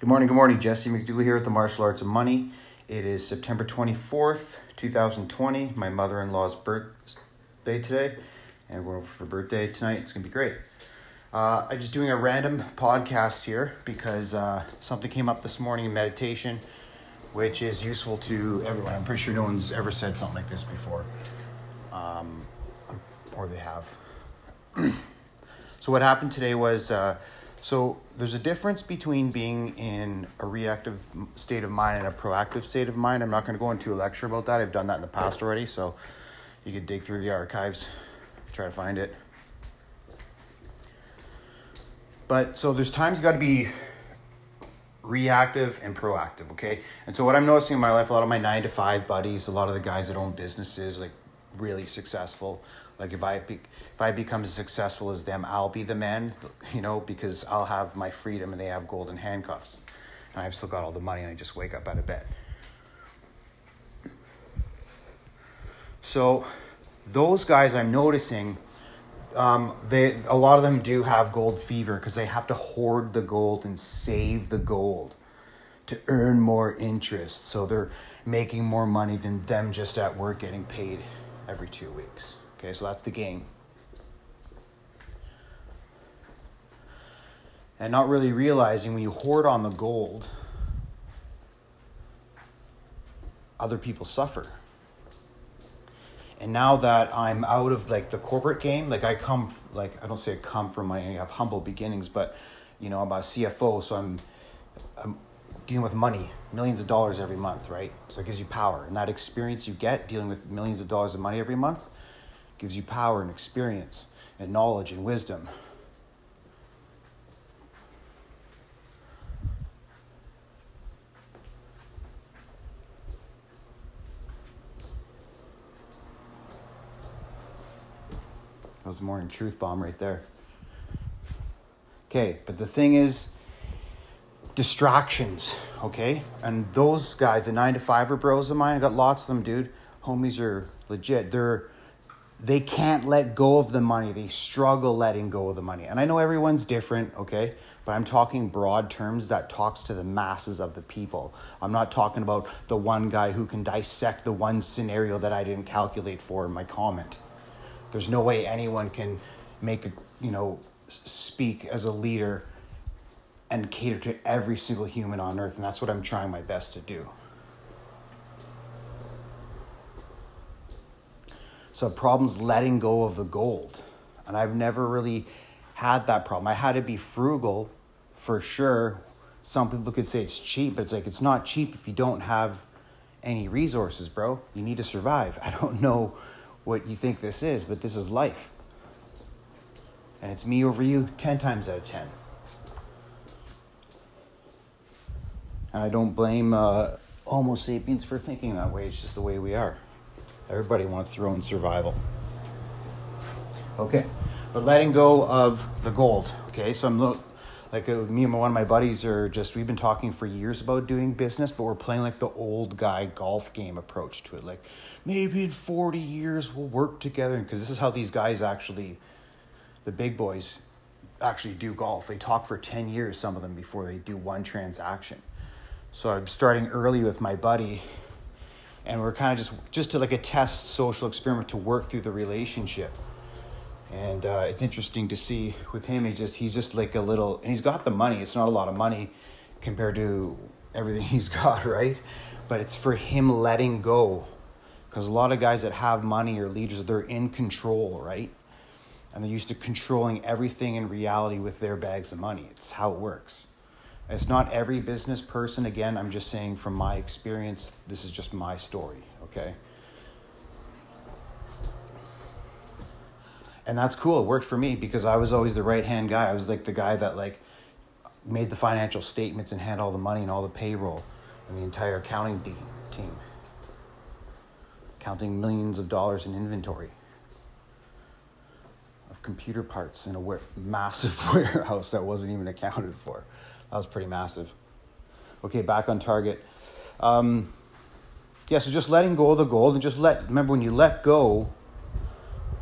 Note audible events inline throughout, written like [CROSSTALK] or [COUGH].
Good morning, good morning. Jesse McDougall here at the Martial Arts of Money. It is September 24th, 2020. My mother in law's birthday today, and we're over for birthday tonight. It's going to be great. Uh, I'm just doing a random podcast here because uh, something came up this morning in meditation, which is useful to everyone. I'm pretty sure no one's ever said something like this before, um, or they have. [CLEARS THROAT] so, what happened today was. Uh, so there's a difference between being in a reactive state of mind and a proactive state of mind. I'm not going to go into a lecture about that. I've done that in the past already, so you could dig through the archives, try to find it. But so there's times you got to be reactive and proactive, okay? And so what I'm noticing in my life, a lot of my nine to five buddies, a lot of the guys that own businesses, like really successful, like if I be, if I become as successful as them, I'll be the man, you know, because I'll have my freedom and they have golden handcuffs, and I've still got all the money and I just wake up out of bed. So, those guys I'm noticing, um, they a lot of them do have gold fever because they have to hoard the gold and save the gold to earn more interest. So they're making more money than them just at work getting paid every two weeks. Okay, so that's the game. And not really realizing when you hoard on the gold, other people suffer. And now that I'm out of like the corporate game, like I come, like I don't say I come from my, I have humble beginnings, but you know, I'm a CFO, so I'm, I'm dealing with money, millions of dollars every month, right? So it gives you power. And that experience you get dealing with millions of dollars of money every month gives you power and experience and knowledge and wisdom. That was a morning truth bomb right there. Okay, but the thing is, distractions, okay? And those guys, the nine to fiver bros of mine, I got lots of them, dude. Homies are legit. They're they can't let go of the money. They struggle letting go of the money. And I know everyone's different, okay? But I'm talking broad terms that talks to the masses of the people. I'm not talking about the one guy who can dissect the one scenario that I didn't calculate for in my comment. There's no way anyone can make a, you know, speak as a leader and cater to every single human on earth, and that's what I'm trying my best to do. So problems letting go of the gold. And I've never really had that problem. I had to be frugal for sure. Some people could say it's cheap, but it's like it's not cheap if you don't have any resources, bro. You need to survive. [LAUGHS] I don't know what you think this is, but this is life. And it's me over you 10 times out of 10. And I don't blame uh, Homo sapiens for thinking that way. It's just the way we are. Everybody wants their own survival. Okay, but letting go of the gold. Okay, so I'm look like uh, me and one of my buddies are just we've been talking for years about doing business, but we're playing like the old guy golf game approach to it. Like maybe in 40 years we'll work together because this is how these guys actually, the big boys, actually do golf. They talk for 10 years, some of them, before they do one transaction. So I'm starting early with my buddy and we're kind of just just to like a test social experiment to work through the relationship. And uh, it's interesting to see with him he just he's just like a little and he's got the money. It's not a lot of money compared to everything [LAUGHS] he's got right? But it's for him letting go. Because a lot of guys that have money or leaders they're in control right? And they're used to controlling everything in reality with their bags of money. It's how it works it's not every business person. Again, I'm just saying from my experience, this is just my story, okay? And that's cool. It worked for me because I was always the right hand guy. I was like the guy that like made the financial statements and had all the money and all the payroll and the entire accounting team. Counting millions of dollars in inventory of computer parts in a massive [LAUGHS] warehouse that wasn't even accounted for. That was pretty massive. Okay, back on target. Um, yeah, so just letting go of the gold and just let, remember when you let go,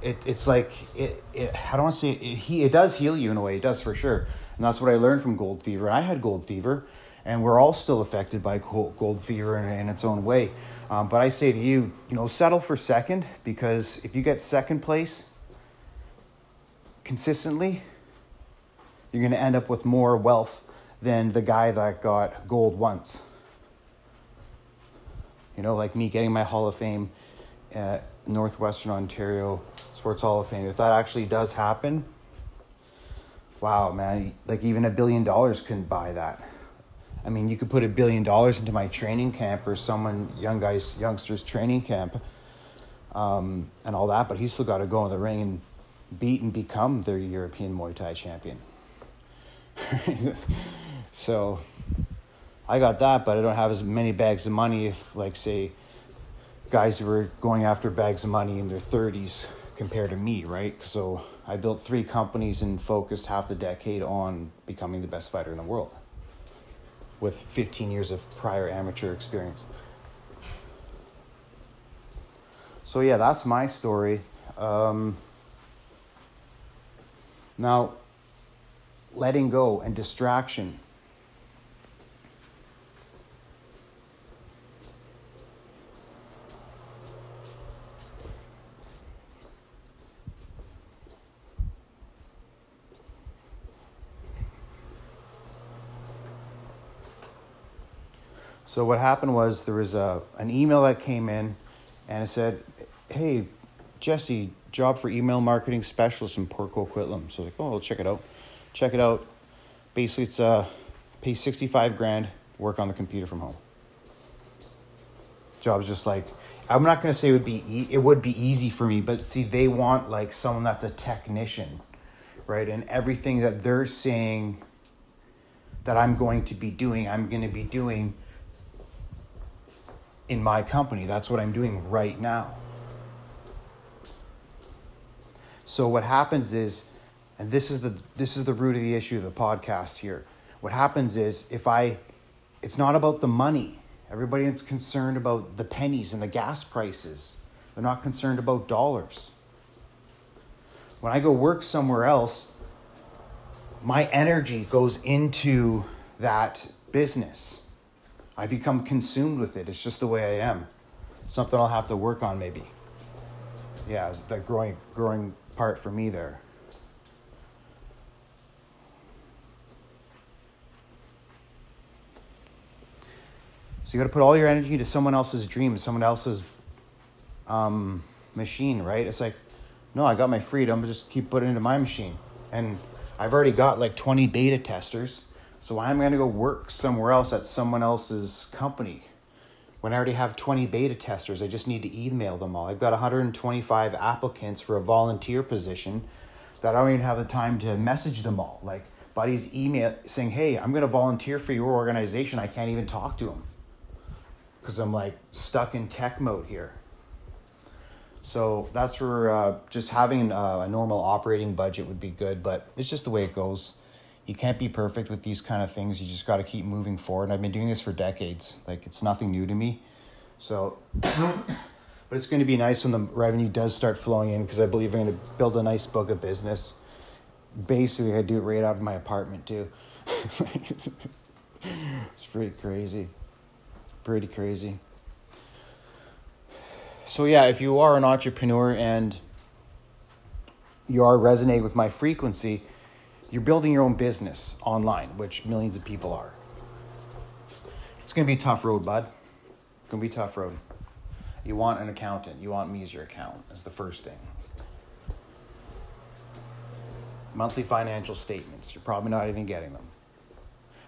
it, it's like, it, it, I don't want to say it, it, it does heal you in a way, it does for sure. And that's what I learned from gold fever. I had gold fever and we're all still affected by gold fever in, in its own way. Um, but I say to you, you know, settle for second because if you get second place consistently, you're going to end up with more wealth than the guy that got gold once. You know, like me getting my Hall of Fame at Northwestern Ontario Sports Hall of Fame. If that actually does happen, wow, man, like even a billion dollars couldn't buy that. I mean, you could put a billion dollars into my training camp or someone, young guys, youngsters training camp, um, and all that, but he's still got to go in the ring and beat and become the European Muay Thai champion. [LAUGHS] so I got that, but I don't have as many bags of money if, like, say, guys who were going after bags of money in their 30s compared to me, right? So I built three companies and focused half the decade on becoming the best fighter in the world with 15 years of prior amateur experience. So, yeah, that's my story. Um, now, letting go and distraction. So what happened was there was a an email that came in, and it said, "Hey, Jesse, job for email marketing specialist in Port Coquitlam." So like, "Oh, I'll check it out." Check it out. Basically, it's uh, pay sixty five grand, work on the computer from home. Job's just like I'm not gonna say it would be e- it would be easy for me, but see, they want like someone that's a technician, right? And everything that they're saying that I'm going to be doing, I'm going to be doing in my company. That's what I'm doing right now. So what happens is, and this is the this is the root of the issue of the podcast here. What happens is if I it's not about the money. Everybody is concerned about the pennies and the gas prices. They're not concerned about dollars. When I go work somewhere else, my energy goes into that business. I become consumed with it. It's just the way I am. Something I'll have to work on maybe. Yeah, it's that growing growing part for me there. So you got to put all your energy into someone else's dream, someone else's um, machine, right? It's like, no, I got my freedom. Just keep putting into my machine, and I've already got like twenty beta testers. So why am I going to go work somewhere else at someone else's company? When I already have 20 beta testers, I just need to email them all. I've got 125 applicants for a volunteer position that I don't even have the time to message them all. Like, buddies email saying, hey, I'm going to volunteer for your organization. I can't even talk to them because I'm like stuck in tech mode here. So that's where uh, just having uh, a normal operating budget would be good, but it's just the way it goes you can't be perfect with these kind of things. You just got to keep moving forward. And I've been doing this for decades. Like it's nothing new to me. So, [COUGHS] but it's going to be nice when the revenue does start flowing in because I believe I'm going to build a nice book of business. Basically, I do it right out of my apartment too. [LAUGHS] it's pretty crazy. Pretty crazy. So yeah, if you are an entrepreneur and you are resonating with my frequency you're building your own business online, which millions of people are. It's going to be a tough road, bud. It's going to be a tough road. You want an accountant. You want me as your accountant, is the first thing. Monthly financial statements. You're probably not even getting them.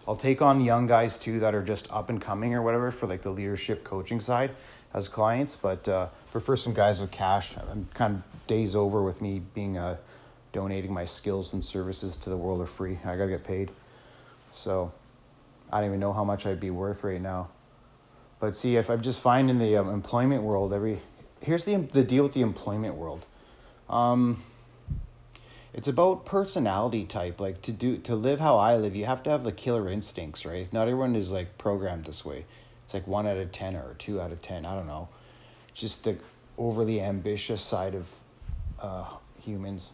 I'll take on young guys too that are just up and coming or whatever for like the leadership coaching side as clients, but uh, prefer some guys with cash. I'm kind of days over with me being a donating my skills and services to the world are free. I gotta get paid. So I don't even know how much I'd be worth right now. But see, if I'm just finding the um, employment world, every here's the the deal with the employment world. Um, it's about personality type. Like to do to live how I live, you have to have the killer instincts, right? Not everyone is like programmed this way. It's like one out of ten or two out of ten. I don't know. Just the overly ambitious side of uh, humans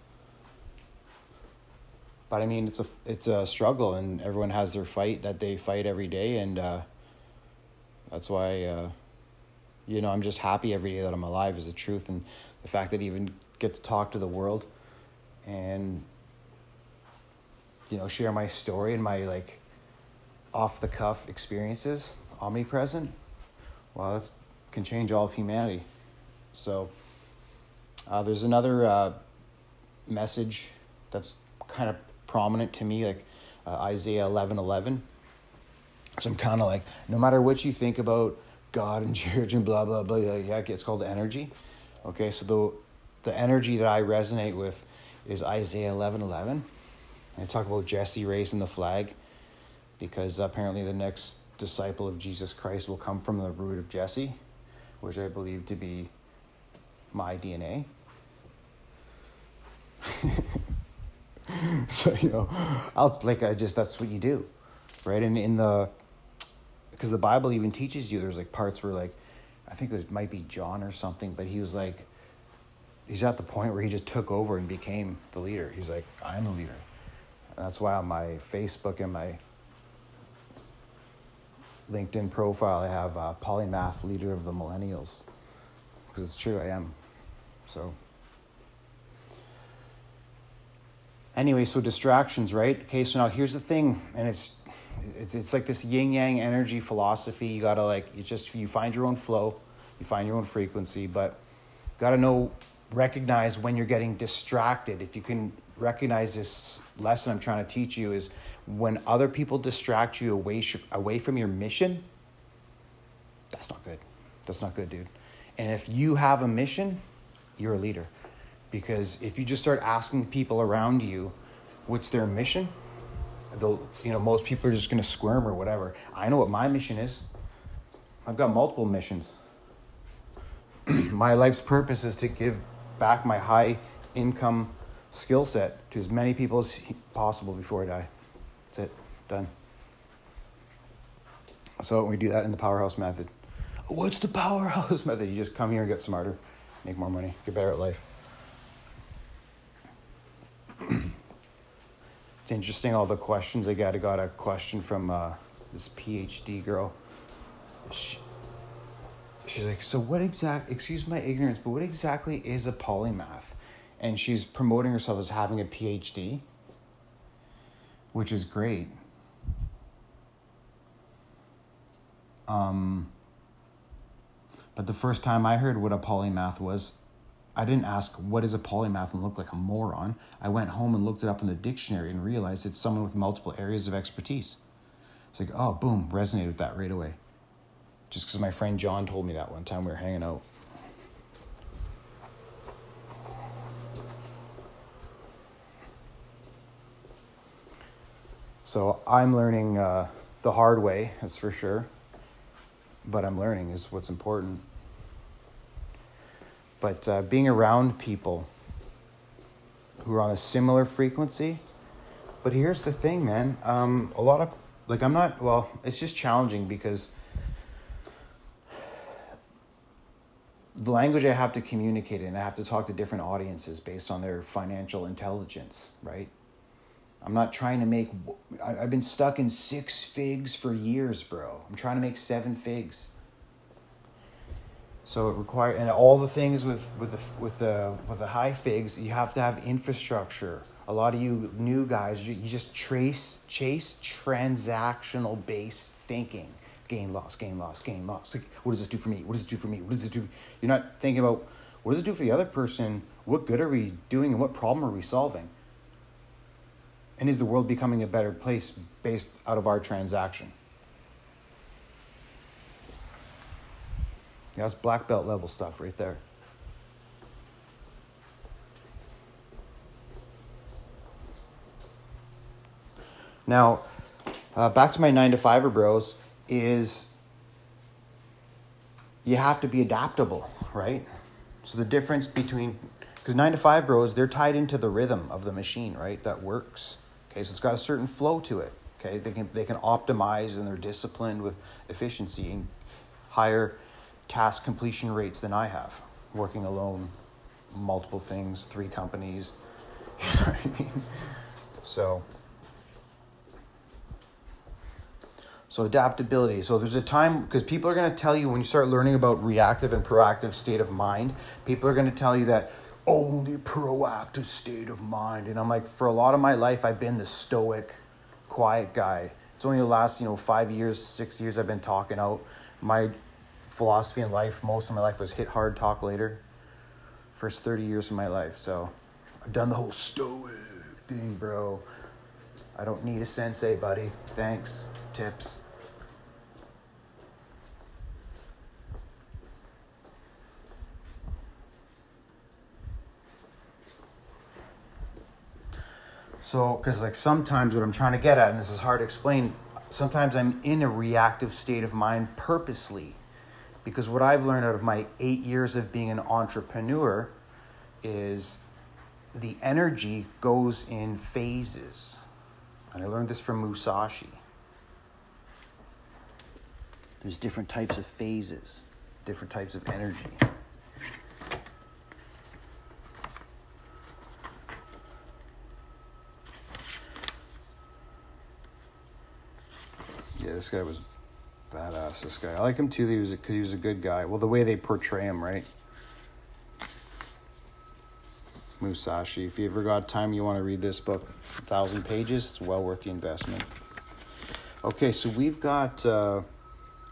but I mean, it's a it's a struggle, and everyone has their fight that they fight every day, and uh, that's why, uh, you know, I'm just happy every day that I'm alive is the truth, and the fact that I even get to talk to the world, and you know, share my story and my like off the cuff experiences, omnipresent. Well, that can change all of humanity. So, uh, there's another uh, message that's kind of prominent to me, like uh, Isaiah eleven eleven. So I'm kind of like, no matter what you think about God and [LAUGHS] church and blah blah blah, yeah, it's called energy. Okay, so the the energy that I resonate with is Isaiah eleven eleven. I talk about Jesse raising the flag because apparently the next disciple of Jesus Christ will come from the root of Jesse, which I believe to be my DNA. [LAUGHS] [LAUGHS] so you know, I'll like I just that's what you do, right? And in the because the Bible even teaches you there's like parts where like I think it might be John or something, but he was like he's at the point where he just took over and became the leader. He's like I'm the leader. And that's why on my Facebook and my LinkedIn profile I have uh, polymath leader of the millennials because it's true I am. So. Anyway, so distractions, right? Okay, so now here's the thing, and it's it's it's like this yin yang energy philosophy. You gotta like you just you find your own flow, you find your own frequency, but gotta know recognize when you're getting distracted. If you can recognize this lesson I'm trying to teach you is when other people distract you away away from your mission. That's not good. That's not good, dude. And if you have a mission, you're a leader. Because if you just start asking people around you what's their mission, they'll, you know, most people are just going to squirm or whatever. I know what my mission is. I've got multiple missions. [CLEARS THROAT] my life's purpose is to give back my high income skill set to as many people as possible before I die. That's it. Done. So we do that in the powerhouse method. What's the powerhouse [LAUGHS] method? You just come here and get smarter, make more money, get better at life. [CLEARS THROAT] it's interesting all the questions I got. I got a question from uh, this PhD girl. She, she's like, so what exact? Excuse my ignorance, but what exactly is a polymath? And she's promoting herself as having a PhD, which is great. Um, but the first time I heard what a polymath was, I didn't ask what is a polymath and look like a moron. I went home and looked it up in the dictionary and realized it's someone with multiple areas of expertise. It's like, oh, boom, resonated with that right away. Just because my friend John told me that one time we were hanging out. So I'm learning uh, the hard way, that's for sure. But I'm learning is what's important but uh, being around people who are on a similar frequency. But here's the thing, man. Um, a lot of like I'm not well. It's just challenging because the language I have to communicate in, I have to talk to different audiences based on their financial intelligence, right? I'm not trying to make. I've been stuck in six figs for years, bro. I'm trying to make seven figs. So it requires and all the things with with the with the with the high figs, you have to have infrastructure. A lot of you new guys, you, you just trace chase transactional based thinking. Gain loss, gain loss, gain loss. Like, what does this do for me? What does it do for me? What does it do? You're not thinking about what does it do for the other person? What good are we doing and what problem are we solving? And is the world becoming a better place based out of our transaction? That's black belt level stuff right there. Now, uh, back to my nine to fiver bros is you have to be adaptable, right? So the difference between because nine to five bros they're tied into the rhythm of the machine, right? That works. Okay, so it's got a certain flow to it. Okay, they can they can optimize and they're disciplined with efficiency and higher task completion rates than I have, working alone, multiple things, three companies. [LAUGHS] You know what I mean? So, so adaptability. So there's a time because people are going to tell you when you start learning about reactive and proactive state of mind, people are going to tell you that only proactive state of mind. And I'm like, for a lot of my life, I've been the stoic, quiet guy. It's only the last, you know, five years, six years I've been talking out. My philosophy in life, most of my life was hit hard, talk later. First 30 years of my life. So I've done the whole stoic thing, bro. I don't need a sensei, buddy. Thanks. Tips. So, because like sometimes what I'm trying to get at, and this is hard to explain, sometimes I'm in a reactive state of mind purposely. Because what I've learned out of my eight years of being an entrepreneur is the energy goes in phases. And I learned this from Musashi. There's different types of phases, different types of energy. Yeah, this guy was badass. This guy, I like him too. He was because he was a good guy. Well, the way they portray him, right? Musashi. If you ever got time, you want to read this book, thousand pages. It's well worth the investment. Okay, so we've got uh,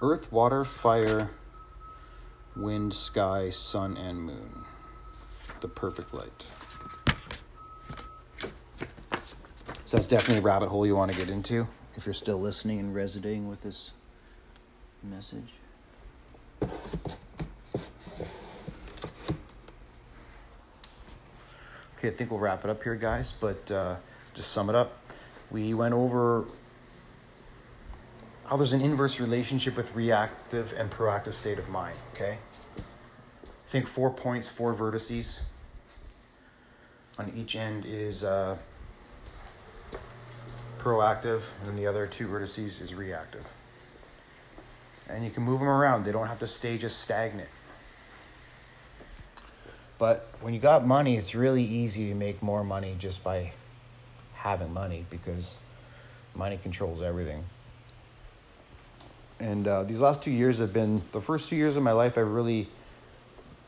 Earth, Water, Fire, Wind, Sky, Sun, and Moon. The perfect light. So that's definitely a rabbit hole you want to get into if you're still listening and resonating with this message. Okay, I think we'll wrap it up here, guys. But uh, just sum it up. We went over how there's an inverse relationship with reactive and proactive state of mind. Okay. Think four points, four vertices. On each end is uh, proactive, and the other two vertices is reactive. And you can move them around. They don't have to stay just stagnant. But when you got money, it's really easy to make more money just by having money because money controls everything. And uh, these last two years have been the first two years of my life. I really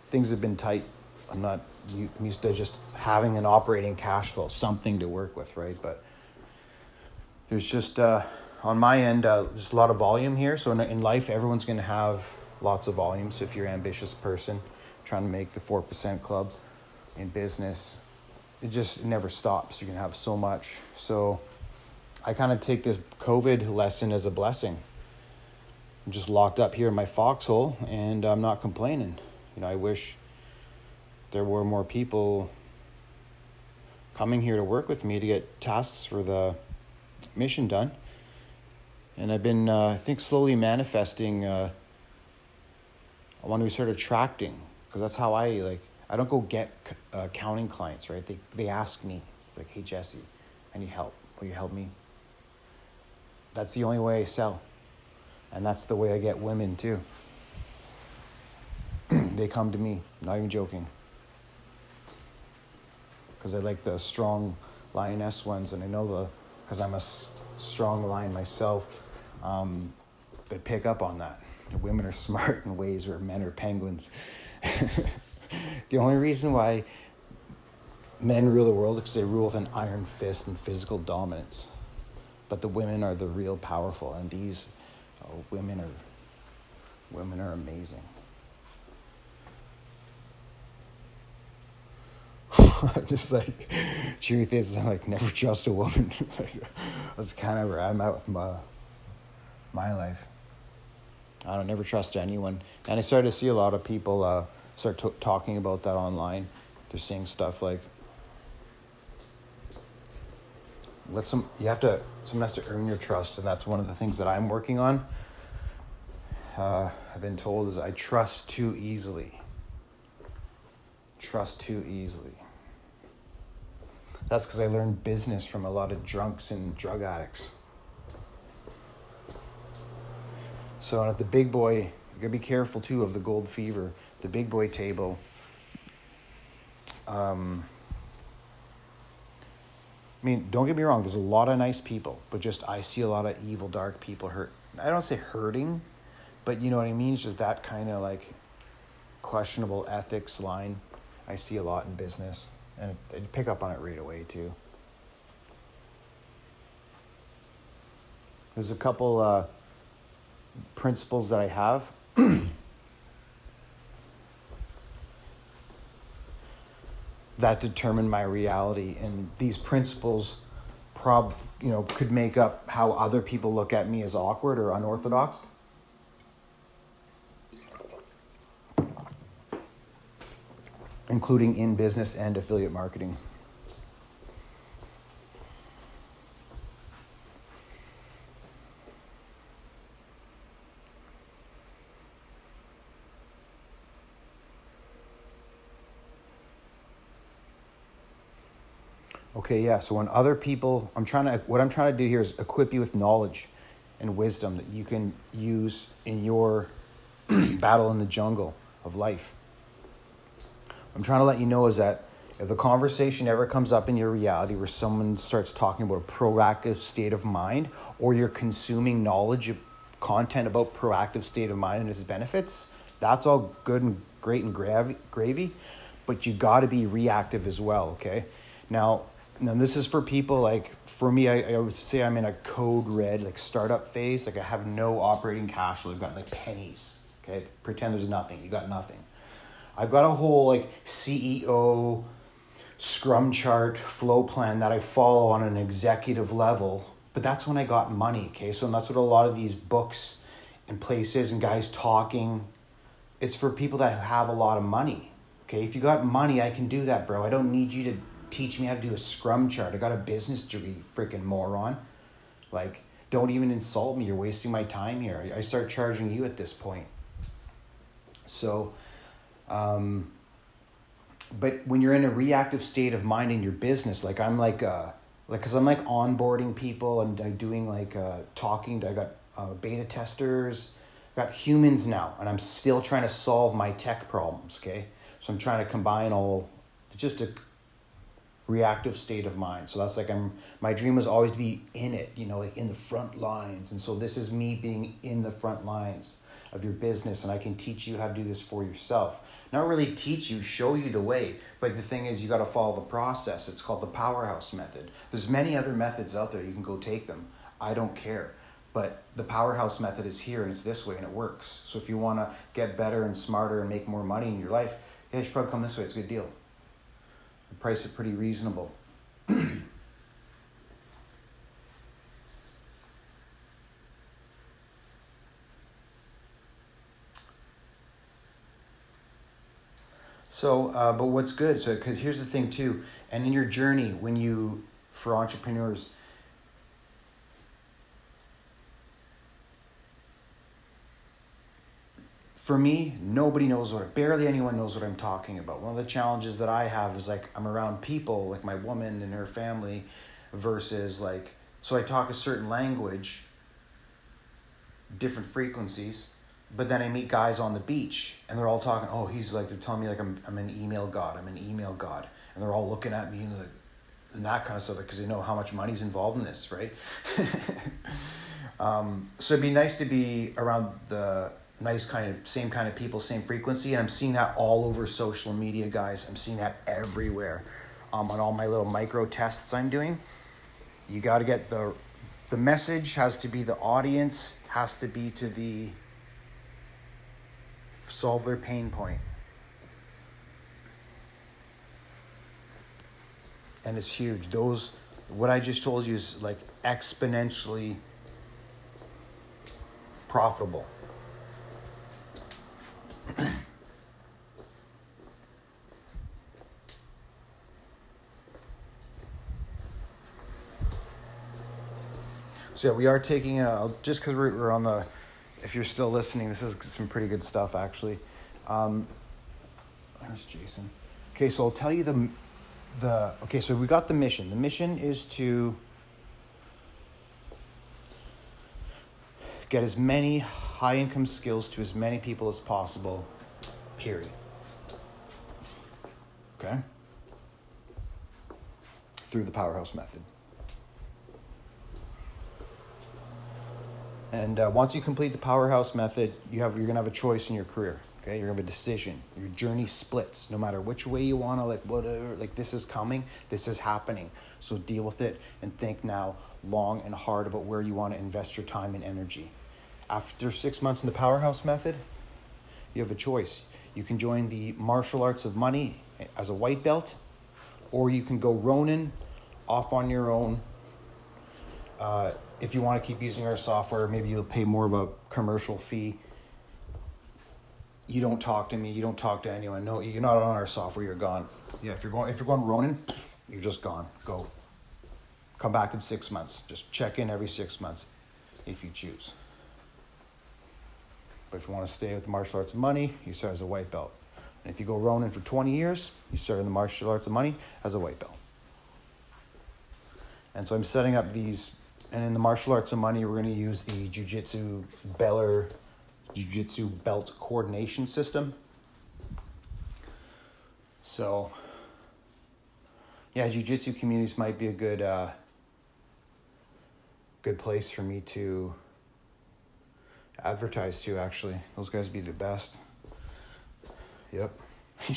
things have been tight. I'm not I'm used to just having an operating cash flow, something to work with, right? But there's just uh, on my end, uh, there's a lot of volume here. So in, in life, everyone's going to have lots of volume. So if you're an ambitious person trying to make the 4% club in business, it just never stops. You're going to have so much. So I kind of take this COVID lesson as a blessing. I'm just locked up here in my foxhole and I'm not complaining. You know, I wish there were more people coming here to work with me to get tasks for the mission done. And I've been, uh, I think, slowly manifesting. Uh, I want to start attracting because that's how I like. I don't go get uh, accounting clients, right? They they ask me like, "Hey Jesse, I need help. Will you help me?" That's the only way I sell, and that's the way I get women too. [CLEARS THROAT] they come to me, not even joking, because I like the strong lioness ones, and I know the because I'm a strong lion myself. Um, they pick up on that. Women are [LAUGHS] smart in ways where men are penguins. [LAUGHS] the only reason why men rule the world is because they rule with an iron fist and physical dominance. But the women are the real powerful, and these oh, women are women are amazing. [LAUGHS] I'm just like truth is, I'm like never trust a woman. like, that's kind of where I'm at with my my life. I don't never trust anyone, and I started to see a lot of people uh, start talking about that online. They're seeing stuff like, "Let some." You have to. Someone has to earn your trust, and that's one of the things that I'm working on. Uh, I've been told is I trust too easily. Trust too easily. That's because I learned business from a lot of drunks and drug addicts. So at the big boy, you gotta be careful too of the gold fever. The big boy table. Um, mean, don't get me wrong. There's a lot of nice people, but just I see a lot of evil, dark people hurt. I don't say hurting, but you know what I mean. It's just that kind of like questionable ethics line. I see a lot in business, and I pick up on it right away too. There's a couple uh, principles that I have. [CLEARS THROAT] that determine my reality and these principles prob you know could make up how other people look at me as awkward or unorthodox including in business and affiliate marketing Okay, yeah. So when other people, I'm trying to, what I'm trying to do here is equip you with knowledge and wisdom that you can use in your [CLEARS THROAT] battle in the jungle of life. I'm trying to let you know is that if the conversation ever comes up in your reality where someone starts talking about a proactive state of mind or you're consuming knowledge content about proactive state of mind and its benefits, that's all good and great and gravy, gravy but you got to be reactive as well, okay? Now, and this is for people like for me I, I would say i'm in a code red like startup phase. Like i have no operating cash flow. I've got like pennies okay? Pretend there's nothing. You got nothing. I've got a whole like ceo scrum chart flow plan that i follow on an executive level but that's when i got money okay? So and that's what a lot of these books and places and guys talking it's for people that have a lot of money okay? If you got money i can do that bro. I don't need you to teach me how to do a scrum chart. I got a business degree, freaking moron. Like, don't even insult me. You're wasting my time here. I start charging you at this point. So, um, but when you're in a reactive state of mind in your business, like I'm like, uh, like, cause I'm like onboarding people and I'm doing like uh, talking. To, I got uh, beta testers, got humans now, and I'm still trying to solve my tech problems. Okay, so I'm trying to combine all just to reactive state of mind. So that's like I'm my dream was always to be in it, you know, like in the front lines. And so this is me being in the front lines of your business and I can teach you how to do this for yourself. Not really teach you, show you the way, but the thing is you got to follow the process. It's called the powerhouse method. There's many other methods out there. You can go take them. I don't care. But the powerhouse method is here and it's this way and it works. So if you want to get better and smarter and make more money in your life, yeah, you should probably come this way. It's a good deal price it pretty reasonable. [CLEARS THROAT] so, uh, but what's good? So, because here's the thing too, and in your journey, when you, for entrepreneurs, for me, nobody knows what, barely anyone knows what I'm talking about. One of the challenges that I have is like I'm around people, like my woman and her family, versus like, so I talk a certain language, different frequencies, but then I meet guys on the beach and they're all talking, oh, he's like, they're telling me like I'm, I'm an email god, I'm an email god. And they're all looking at me and, like, and that kind of stuff because they know how much money's involved in this, right? [LAUGHS] um, so it'd be nice to be around the nice kind of same kind of people, same frequency, and I'm seeing that all over social media, guys. I'm seeing that everywhere. Um, on all my little micro tests I'm doing, you got to get the the message has to be the audience has to be to the solve their pain point. And it's huge. Those what I just told you is like exponentially profitable. So we are taking a, just because we're, we're on the, if you're still listening, this is some pretty good stuff actually. Um, there's Jason. Okay, so I'll tell you the, the, okay, so we got the mission. The mission is to get as many high income skills to as many people as possible, period. Okay? Through the powerhouse method. And uh, once you complete the powerhouse method, you have you're gonna have a choice in your career. Okay, you're gonna have a decision. Your journey splits, no matter which way you wanna like whatever. Like this is coming, this is happening. So deal with it and think now long and hard about where you want to invest your time and energy. After six months in the powerhouse method, you have a choice. You can join the martial arts of money as a white belt, or you can go Ronin off on your own. Uh, if you want to keep using our software, maybe you'll pay more of a commercial fee. You don't talk to me. You don't talk to anyone. No, you're not on our software. You're gone. Yeah, if you're going, if you're going Ronin, you're just gone. Go. Come back in six months. Just check in every six months, if you choose. But if you want to stay with the martial arts of money, you start as a white belt. And if you go Ronin for 20 years, you start in the martial arts of money as a white belt. And so I'm setting up these, and in the martial arts of money, we're going to use the Jiu-Jitsu Beller Jiu-Jitsu belt coordination system. So, yeah, Jiu-Jitsu communities might be a good, uh, good place for me to advertise to, actually. Those guys be the best. Yep.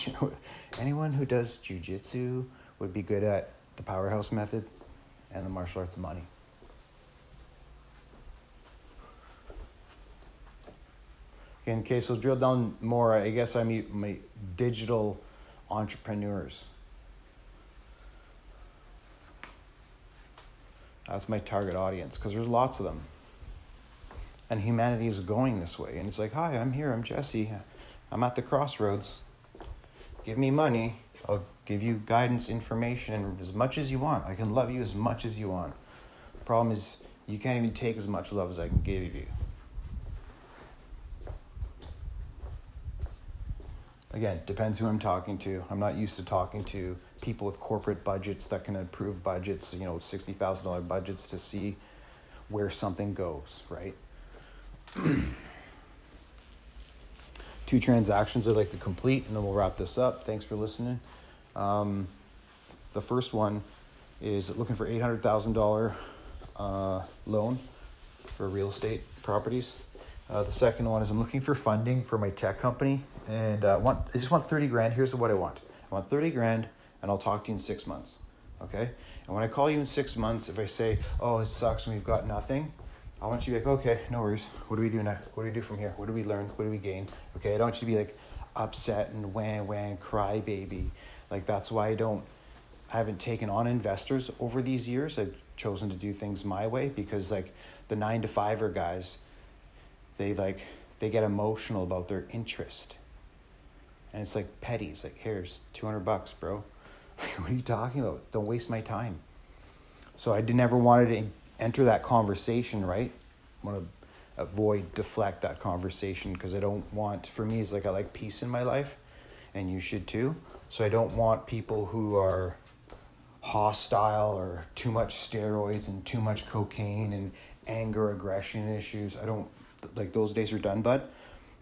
[LAUGHS] anyone who does Jiu-Jitsu would be good at the powerhouse method and the martial arts of money. Okay, okay, so drill down more. I guess I mean my digital entrepreneurs. That's my target audience because there's lots of them. And humanity is going this way. And it's like, hi, I'm here. I'm Jesse. I'm at the crossroads. Give me money. I'll give you guidance, information, and as much as you want. I can love you as much as you want. The problem is, you can't even take as much love as I can give you. Again, depends who I'm talking to. I'm not used to talking to people with corporate budgets that can approve budgets, you know, $60,000 budgets to see where something goes, right? [CLEARS THROAT] Two transactions I'd like to complete, and then we'll wrap this up. Thanks for listening. Um, the first one is looking for $800,000 uh, loan for real estate properties. Uh, the second one is I'm looking for funding for my tech company, and uh, want I just want thirty grand. Here's what I want. I want thirty grand, and I'll talk to you in six months. Okay. And when I call you in six months, if I say, "Oh, it sucks and we've got nothing," I want you to be like, "Okay, no worries. What do we do now? What do we do from here? What do we learn? What do we gain?" Okay. I don't want you to be like upset and wham wham cry baby like that's why I don't I haven't taken on investors over these years. I've chosen to do things my way because like the 9 to 5er guys they like they get emotional about their interest. And it's like petty. It's like, here's 200 bucks, bro. [LAUGHS] what are you talking about? Don't waste my time. So I never wanted to enter that conversation, right? I want to avoid, deflect that conversation because I don't want, for me, it's like I like peace in my life, and you should too. So I don't want people who are hostile or too much steroids and too much cocaine and anger, aggression issues. I don't like those days are done, bud.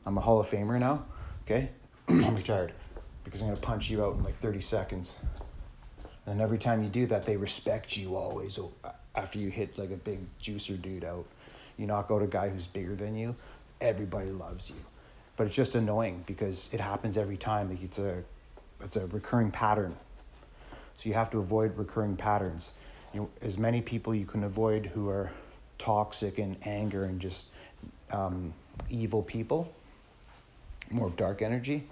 I'm a Hall of Famer now. Okay, [CLEARS THROAT] I'm retired because I'm gonna punch you out in like 30 seconds. And every time you do that, they respect you always. After you hit like a big juicer dude out, you knock out a guy who's bigger than you. Everybody loves you, but it's just annoying because it happens every time. Like it's a it's a recurring pattern. So you have to avoid recurring patterns. You know, as many people you can avoid who are toxic and anger and just um, evil people, more of dark energy.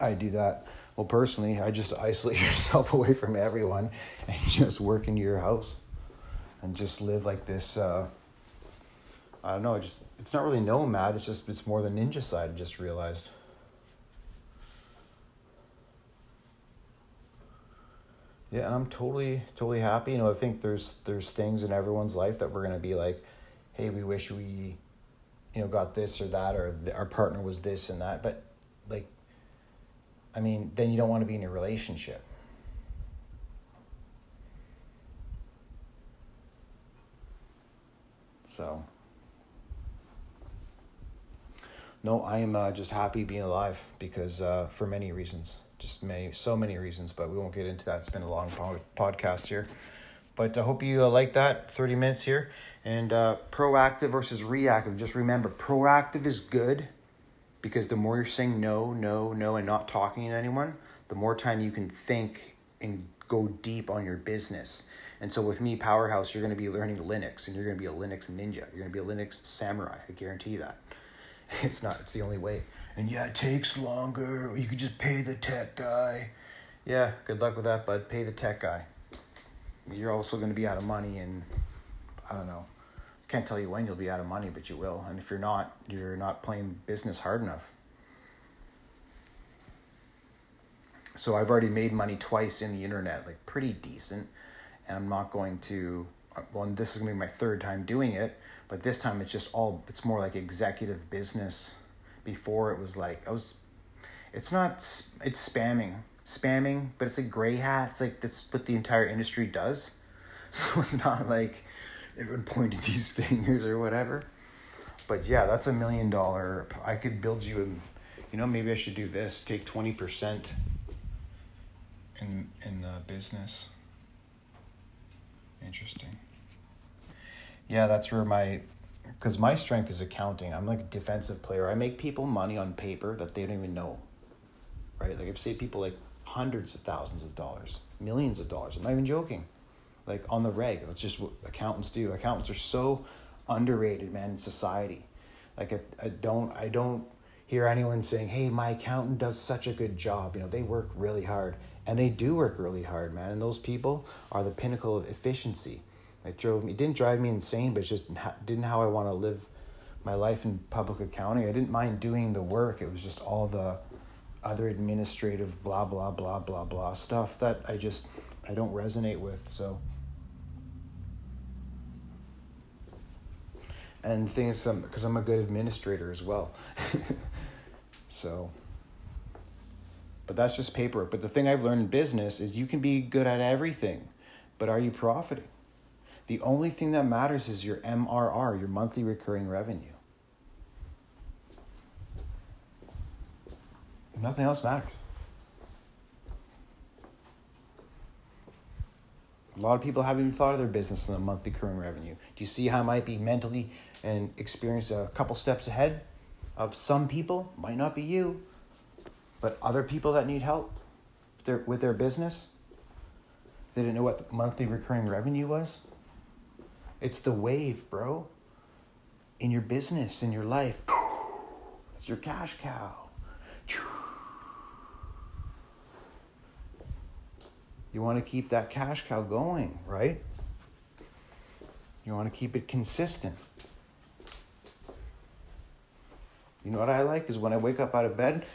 I do that. Well, personally, I just isolate [LAUGHS] yourself away from everyone and [LAUGHS] just work in your house and just live like this. Uh, I don't know. Just it's not really nomad. It's just it's more the ninja side. I just realized. Yeah, and I'm totally totally happy. You know, I think there's there's things in everyone's life that we're gonna be like, hey, we wish we, you know, got this or that, or the, our partner was this and that. But like, I mean, then you don't want to be in a relationship. So, no, I am uh, just happy being alive because uh, for many reasons just many, so many reasons, but we won't get into that. It's been a long podcast here. But I hope you uh, like that 30 minutes here. And uh, proactive versus reactive. Just remember, proactive is good because the more you're saying no, no, no, and not talking to anyone, the more time you can think and go deep on your business. And so with me, Powerhouse, you're going to be learning Linux and you're going to be a Linux ninja. You're going to be a Linux samurai. I guarantee you that. [LAUGHS] It's not, it's the only way. And yeah, it takes longer. You could just pay the tech guy. Yeah, good luck with that, bud. Pay the tech guy. You're also going to be out of money and I don't know. Can't tell you when you'll be out of money, but you will. And if you're not, you're not playing business hard enough. So I've already made money twice in the internet, like pretty decent. And I'm not going to, well, this is going to be my third time doing it, but this time it's just all, it's more like executive business. Before it was like, I was, it's not, it's spamming, spamming, but it's like gray hat. It's like that's what the entire industry does. [LAUGHS] So it's not like everyone pointed these [LAUGHS] fingers or whatever. But yeah, that's a million dollar. I could build you a, you know, maybe I should do this. Take twenty percent in in the business. Interesting. Yeah, that's where my because my strength is accounting. I'm like a defensive player. I make people money on paper that they don't even know. Right? Like if say people like hundreds of thousands of dollars, millions of dollars. I'm not even joking. Like on the reg. That's just what accountants do. Accountants are so underrated, man, in society. Like if I don't I don't hear anyone saying, Hey, my accountant does such a good job. You know, they work really hard and they do work really hard, man. And those people are the pinnacle of efficiency. It drove me. It didn't drive me insane, but it just didn't how I want to live my life in public accounting. I didn't mind doing the work. It was just all the other administrative blah blah blah blah blah stuff that I just I don't resonate with. So. And things um, some because I'm a good administrator as well. [LAUGHS] so. But that's just paperwork. But the thing I've learned in business is you can be good at everything, but are you profiting? The only thing that matters is your MRR, your monthly recurring revenue. Nothing else matters. A lot of people haven't even thought of their business in the monthly recurring revenue. Do you see how I might be mentally and experience a couple steps ahead of some people? Might not be you. But other people that need help their, with their business, they didn't know what monthly recurring revenue was. It's the wave, bro. In your business, in your life. It's your cash cow. You want to keep that cash cow going, right? You want to keep it consistent. You know what I like is when I wake up out of bed,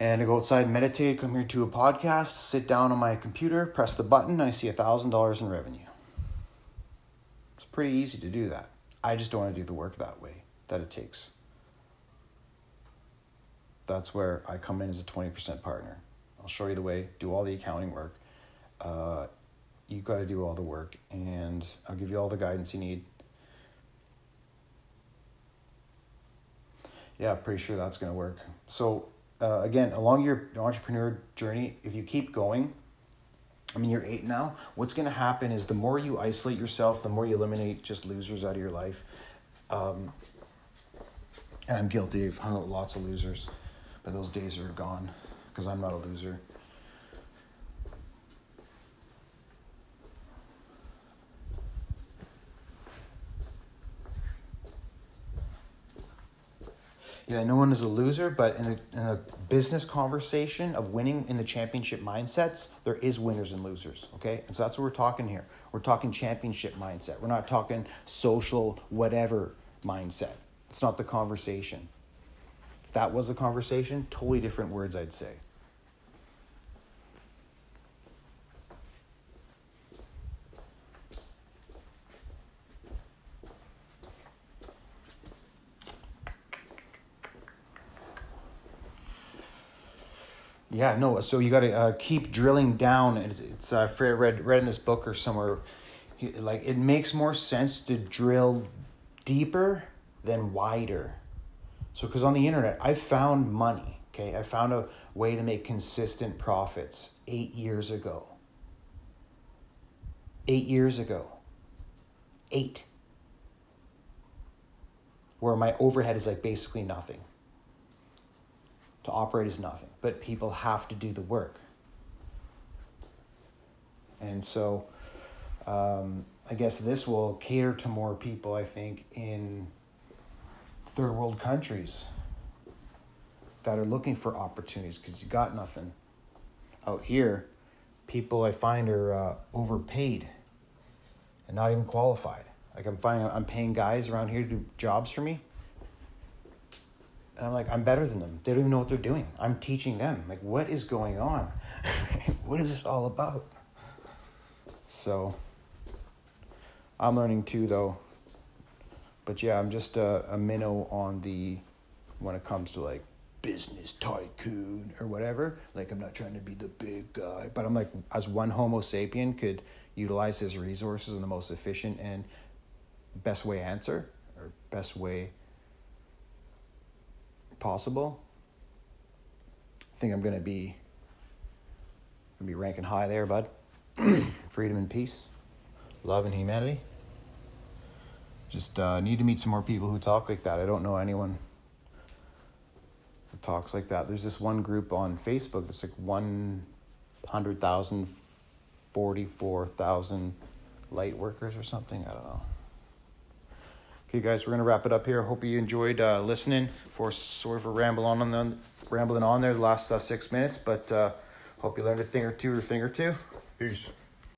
and I go outside, meditate, come here to a podcast, sit down on my computer, press the button, I see a $1,000 in revenue. It's pretty easy to do that. I just don't want to do the work that way, that it takes. That's where I come in as a 20% partner. I'll show you the way, do all the accounting work. Uh, you got to do all the work, and I'll give you all the guidance you need. Yeah, pretty sure that's going to work. So, uh, again, along your entrepreneur journey, if you keep going, I mean, you're eight now. What's going to happen is the more you isolate yourself, the more you eliminate just losers out of your life. Um, and I'm guilty. I've hung out with lots of losers, but those days are gone because I'm not a loser. Yeah, no one is a loser, but in a, in a business conversation of winning in the championship mindsets, there is winners and losers, okay? And so that's what we're talking here. We're talking championship mindset. We're not talking social whatever mindset. It's not the conversation. If that was a conversation, totally different words I'd say. Yeah, no. So you got to uh, keep drilling down. It's, it's uh, I read read in this book or somewhere, like it makes more sense to drill deeper than wider. So, because on the internet, I found money. Okay, I found a way to make consistent profits eight years ago. eight years ago. Eight. Where my overhead is like basically nothing. To operate is nothing, but people have to do the work. And so um, I guess this will cater to more people, I think, in third world countries that are looking for opportunities because you got nothing out here. People I find are uh, overpaid and not even qualified. Like I'm finding I'm paying guys around here to do jobs for me. And I'm like, I'm better than them. They don't even know what they're doing. I'm teaching them. Like, what is going on? [LAUGHS] what is this all about? So I'm learning too, though. But yeah, I'm just a, a minnow on the when it comes to like business tycoon or whatever. Like I'm not trying to be the big guy, but I'm like as one Homo sapien could utilize his resources in the most efficient and best way answer or best way possible. I think I'm gonna be gonna be ranking high there, bud. [CLEARS THROAT] Freedom and peace, love and humanity. Just uh, need to meet some more people who talk like that. I don't know anyone who talks like that. There's this one group on Facebook that's like 100,000, 44,000 light workers or something. I don't know. Okay, guys, we're gonna wrap it up here. Hope you enjoyed uh, listening. For sorry for rambling on, on rambling on there the last uh, six minutes, but uh, hope you learned a thing or two or a thing or two. Peace.